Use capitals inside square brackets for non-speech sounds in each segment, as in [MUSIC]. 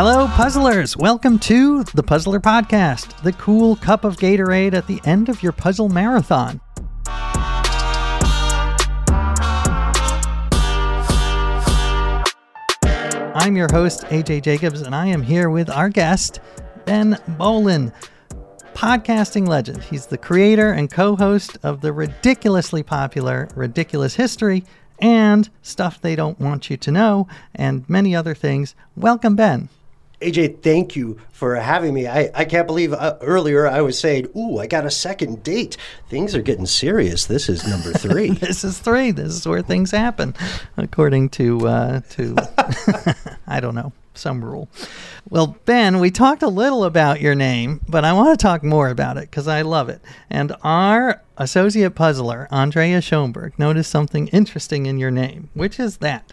Hello, puzzlers! Welcome to the Puzzler Podcast, the cool cup of Gatorade at the end of your puzzle marathon. I'm your host, AJ Jacobs, and I am here with our guest, Ben Bowlin, podcasting legend. He's the creator and co host of the ridiculously popular Ridiculous History and Stuff They Don't Want You to Know, and many other things. Welcome, Ben. AJ, thank you for having me. I, I can't believe uh, earlier I was saying, Ooh, I got a second date. Things are getting serious. This is number three. [LAUGHS] this is three. This is where things happen, according to, uh, to [LAUGHS] I don't know, some rule. Well, Ben, we talked a little about your name, but I want to talk more about it because I love it. And our associate puzzler, Andrea Schoenberg, noticed something interesting in your name, which is that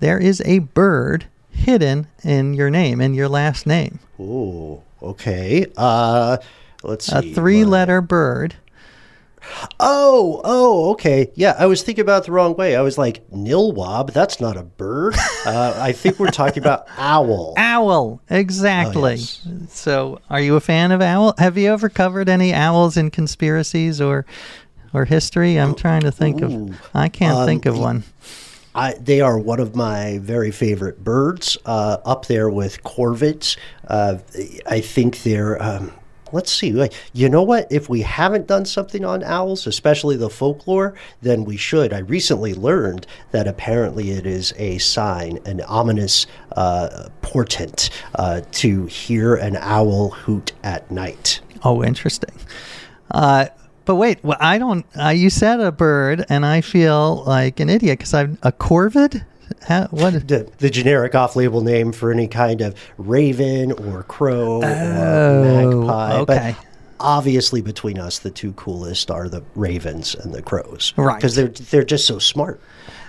there is a bird hidden in your name, in your last name. Oh, okay. Uh, let's see. A three letter bird. Oh, oh, okay. Yeah, I was thinking about it the wrong way. I was like, Nilwab, that's not a bird. [LAUGHS] Uh, I think we're talking about owl. Owl, exactly. Oh, yes. So, are you a fan of owl? Have you ever covered any owls in conspiracies or or history? I'm trying to think Ooh. of. I can't um, think of one. I, they are one of my very favorite birds, uh, up there with corvids. Uh, I think they're. Um, let's see. You know what? If we haven't done something on owls, especially the folklore, then we should. I recently learned that apparently it is a sign, an ominous uh, portent, uh, to hear an owl hoot at night. Oh, interesting. Uh, but wait, well, I don't. Uh, you said a bird, and I feel like an idiot because I'm a corvid. How, what the, the, generic off-label name for any kind of raven or crow oh, or magpie? Okay. But obviously, between us, the two coolest are the ravens and the crows, right? Because they're they're just so smart.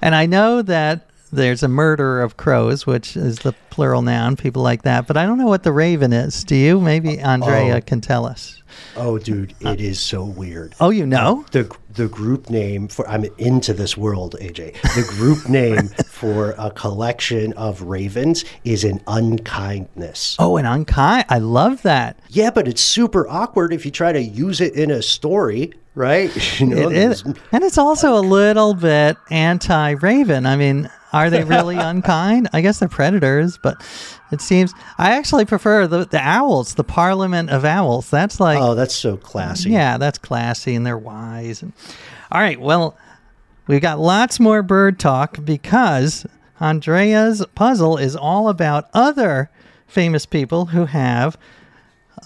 And I know that there's a murder of crows, which is the plural noun, people like that. But I don't know what the raven is. Do you? Maybe oh, Andrea oh. can tell us. Oh, dude, uh, it is so weird. Oh, you know uh, the the group name for I'm into this world, AJ. The group [LAUGHS] name for a collection of ravens is an unkindness. Oh, an unkind. I love that. Yeah, but it's super awkward if you try to use it in a story, right? [LAUGHS] You know, it is, and it's also a little bit anti-raven. I mean, are they really [LAUGHS] unkind? I guess they're predators, but it seems I actually prefer the the owls, the Parliament of Owls. That's like oh, that's so classy. Yeah, that's classy, and they're wise. And, all right, well, We've got lots more bird talk because Andrea's puzzle is all about other famous people who have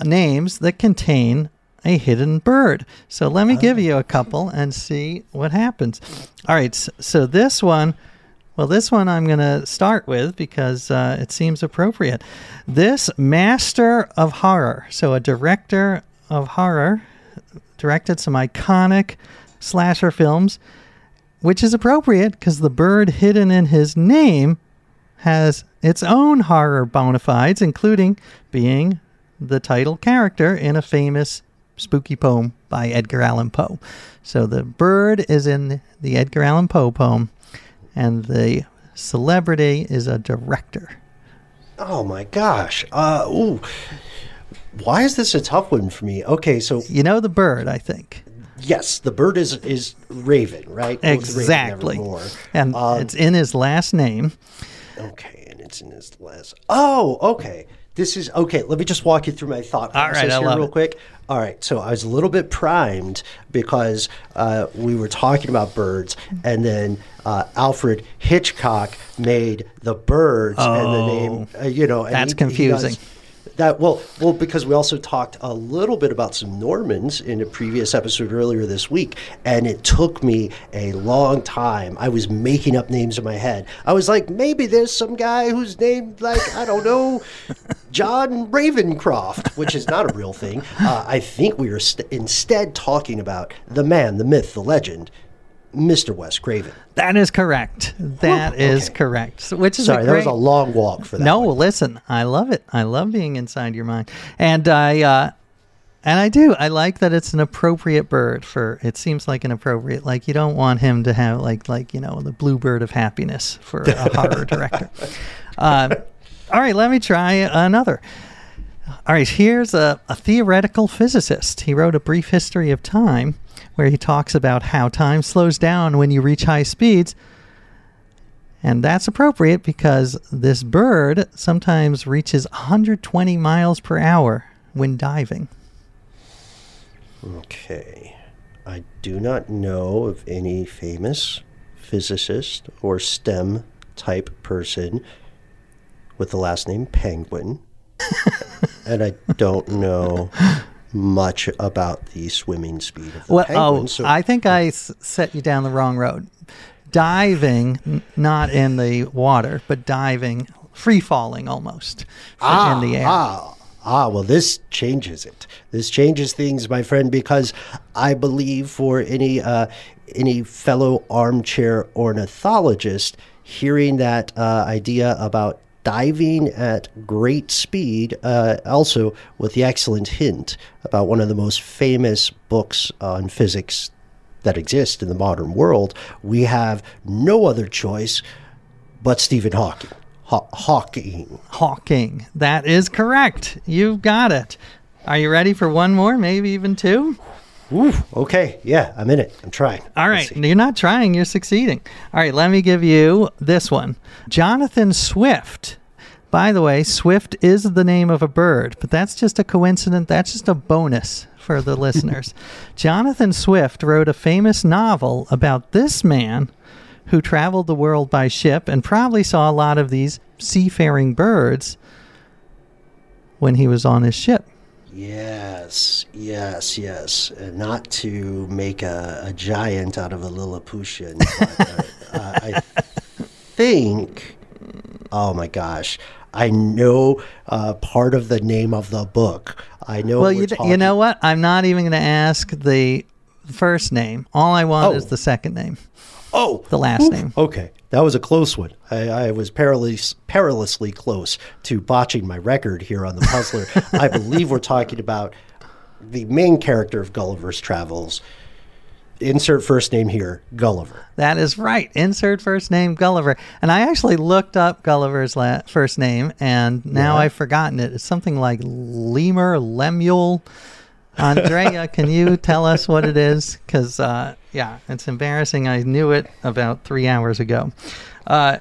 names that contain a hidden bird. So let me give oh. you a couple and see what happens. All right, so, so this one, well, this one I'm going to start with because uh, it seems appropriate. This master of horror, so a director of horror, directed some iconic slasher films, which is appropriate because the bird hidden in his name has its own horror bona fides, including being the title character in a famous spooky poem by Edgar Allan Poe. So the bird is in the Edgar Allan Poe poem, and the celebrity is a director. Oh my gosh. Uh, ooh. Why is this a tough one for me? Okay, so You know the bird, I think. yes, the bird is is Raven, right? It's Raven Exactly. And Um, it's in his last name. Okay, and it's in his last. Oh, okay. This is okay. Let me just walk you through my thought process I here real it. quick. All right, so I was a little bit primed because uh, we were talking about birds, and then uh, Alfred Hitchcock made the birds and the name. Uh, you know, and That's he- he confusing. that well, well, because we also talked a little bit about some Normans in a previous episode earlier this week, and it took me a long time. I was making up names in my head. I was like, maybe there's some guy who's named like I don't know, John Ravencroft, which is not a real thing. Uh, I think we were st- instead talking about the man, the myth, the legend, Mr. Wes Craven. That is correct. That is okay. correct. So- Which is Sorry, a that was a long walk for that. No, one. listen, I love it. I love being inside your mind, and I uh, and I do. I like that it's an appropriate bird for. It seems like an appropriate. Like you don't want him to have like like you know the bluebird of happiness for a [LAUGHS] horror director. Uh, all right, let me try another. All right, here's a, a theoretical physicist. He wrote a brief history of time where he talks about how time slows down when you reach high speeds. And that's appropriate because this bird sometimes reaches 120 miles per hour when diving. Okay. I do not know of any famous physicist or STEM type person with the last name Penguin. [LAUGHS] and I don't know much about the swimming speed of the Well, penguin. oh, so I think I s- set you down the wrong road. Diving, n- not in the water, but diving, free falling almost f- in the air. Ah, ah, well, this changes it. This changes things, my friend, because I believe for any uh, any fellow armchair ornithologist, hearing that uh, idea about diving at great speed, uh, also with the excellent hint about one of the most famous books on physics that exist in the modern world, we have no other choice but Stephen Hawking. Haw- Hawking. Hawking. That is correct. You've got it. Are you ready for one more, maybe even two? Ooh, okay, yeah, I'm in it. I'm trying. All right. You're not trying, you're succeeding. All right, let me give you this one Jonathan Swift. By the way, Swift is the name of a bird, but that's just a coincidence. That's just a bonus for the [LAUGHS] listeners. Jonathan Swift wrote a famous novel about this man who traveled the world by ship and probably saw a lot of these seafaring birds when he was on his ship. Yes, yes, yes. And not to make a, a giant out of a Lilliputian, but uh, [LAUGHS] uh, I think, oh my gosh, I know uh, part of the name of the book. I know. Well, you, you know what? I'm not even going to ask the first name. All I want Oh. is the second name, Oh, the last name. Okay, that was a close one. I, I was perilously, perilously close to botching my record here on the puzzler. I believe we're talking about the main character of Gulliver's Travels. Insert first name here, Gulliver. That is right. Insert first name Gulliver. And I actually looked up Gulliver's la- first name, and now I've forgotten it. It's something like Lemur, Lemuel. Andrea, can you tell us what it is? Because, uh, yeah, it's embarrassing. I knew it about three hours ago. Uh,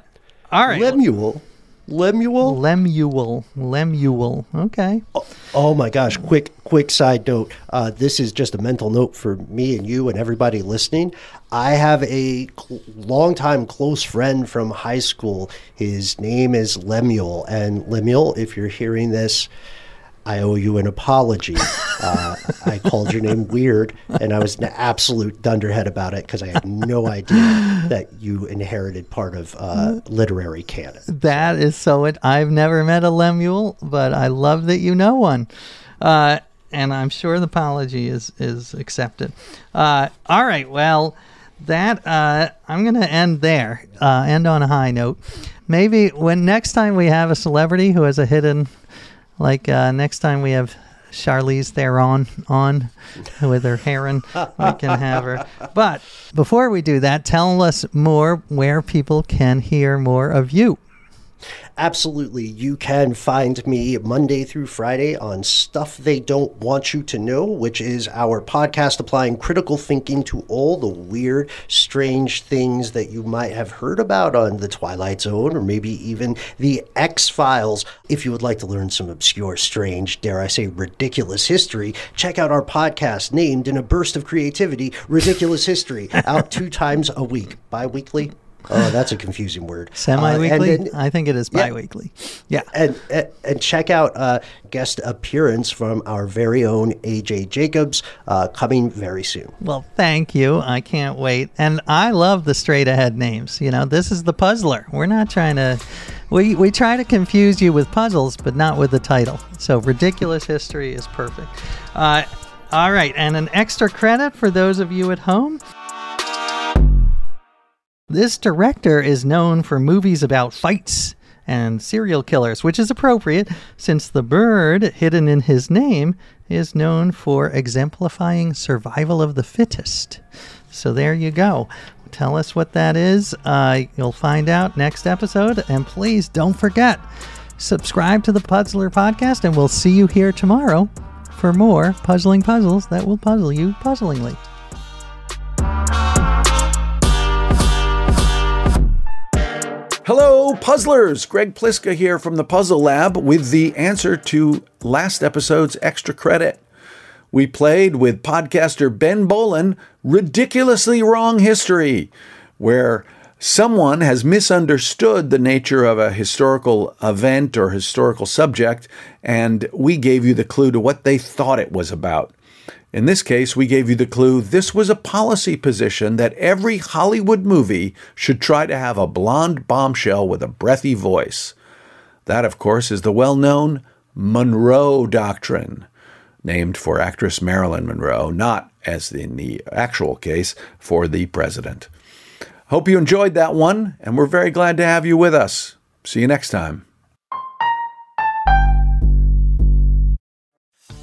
all right. Lemuel. Lemuel? Lemuel. Lemuel. Okay. Oh, oh my gosh! Quick, quick side note. Uh, this is just a mental note for me and you and everybody listening. I have a cl- longtime close friend from high school. His name is Lemuel, and Lemuel, if you're hearing this, I owe you an apology. Uh, I called your name weird, and I was an absolute dunderhead about it because I had no idea that you inherited part of uh, literary canon. That is so. It, I've never met a Lemuel, but I love that you know one. Uh, and I'm sure the apology is is accepted. Uh, all right. Well, that uh, I'm going to end there. Uh, end on a high note. Maybe when next time we have a celebrity who has a hidden, like uh, next time we have Charlize Theron on with her heron, we can have her. But before we do that, tell us more where people can hear more of you. Absolutely. You can find me Monday through Friday on Stuff They Don't Want You to Know, which is our podcast applying critical thinking to all the weird, strange things that you might have heard about on The Twilight Zone or maybe even The X Files. If you would like to learn some obscure, strange, dare I say, ridiculous history, check out our podcast named in a burst of creativity, Ridiculous History, out two times a week, bi weekly. Oh, that's a confusing word. [LAUGHS] Semi-weekly? Uh, and then- I think it is Yeah. bi-weekly. Yeah. and and- and check out uh, guest appearance from our very own AJ Jacobs uh, coming very soon. Well, thank you. I can't wait. And I love the straight ahead names. You know, this is the puzzler. We're not trying to we we try to confuse you with puzzles, but not with the title. So ridiculous history is perfect. Uh, all right, and an extra credit for those of you at home. This director is known for movies about fights and serial killers, which is appropriate since the bird hidden in his name is known for exemplifying survival of the fittest. So there you go. Tell us what that is. Uh, you'll find out next episode. And please don't forget, subscribe to the Puzzler podcast, and we'll see you here tomorrow for more puzzling puzzles that will puzzle you puzzlingly. Hello, puzzlers! Greg Pliska here from the Puzzle Lab with the answer to last episode's extra credit. We played with podcaster Ben Bowlin Ridiculously Wrong History, where someone has misunderstood the nature of a historical event or historical subject, and we gave you the clue to what they thought it was about. In this case, we gave you the clue this was a policy position that every Hollywood movie should try to have a blonde bombshell with a breathy voice. That, of course, is the well known Monroe Doctrine, named for actress Marilyn Monroe, not, as in the actual case, for the president. Hope you enjoyed that one, and we're very glad to have you with us. See you next time.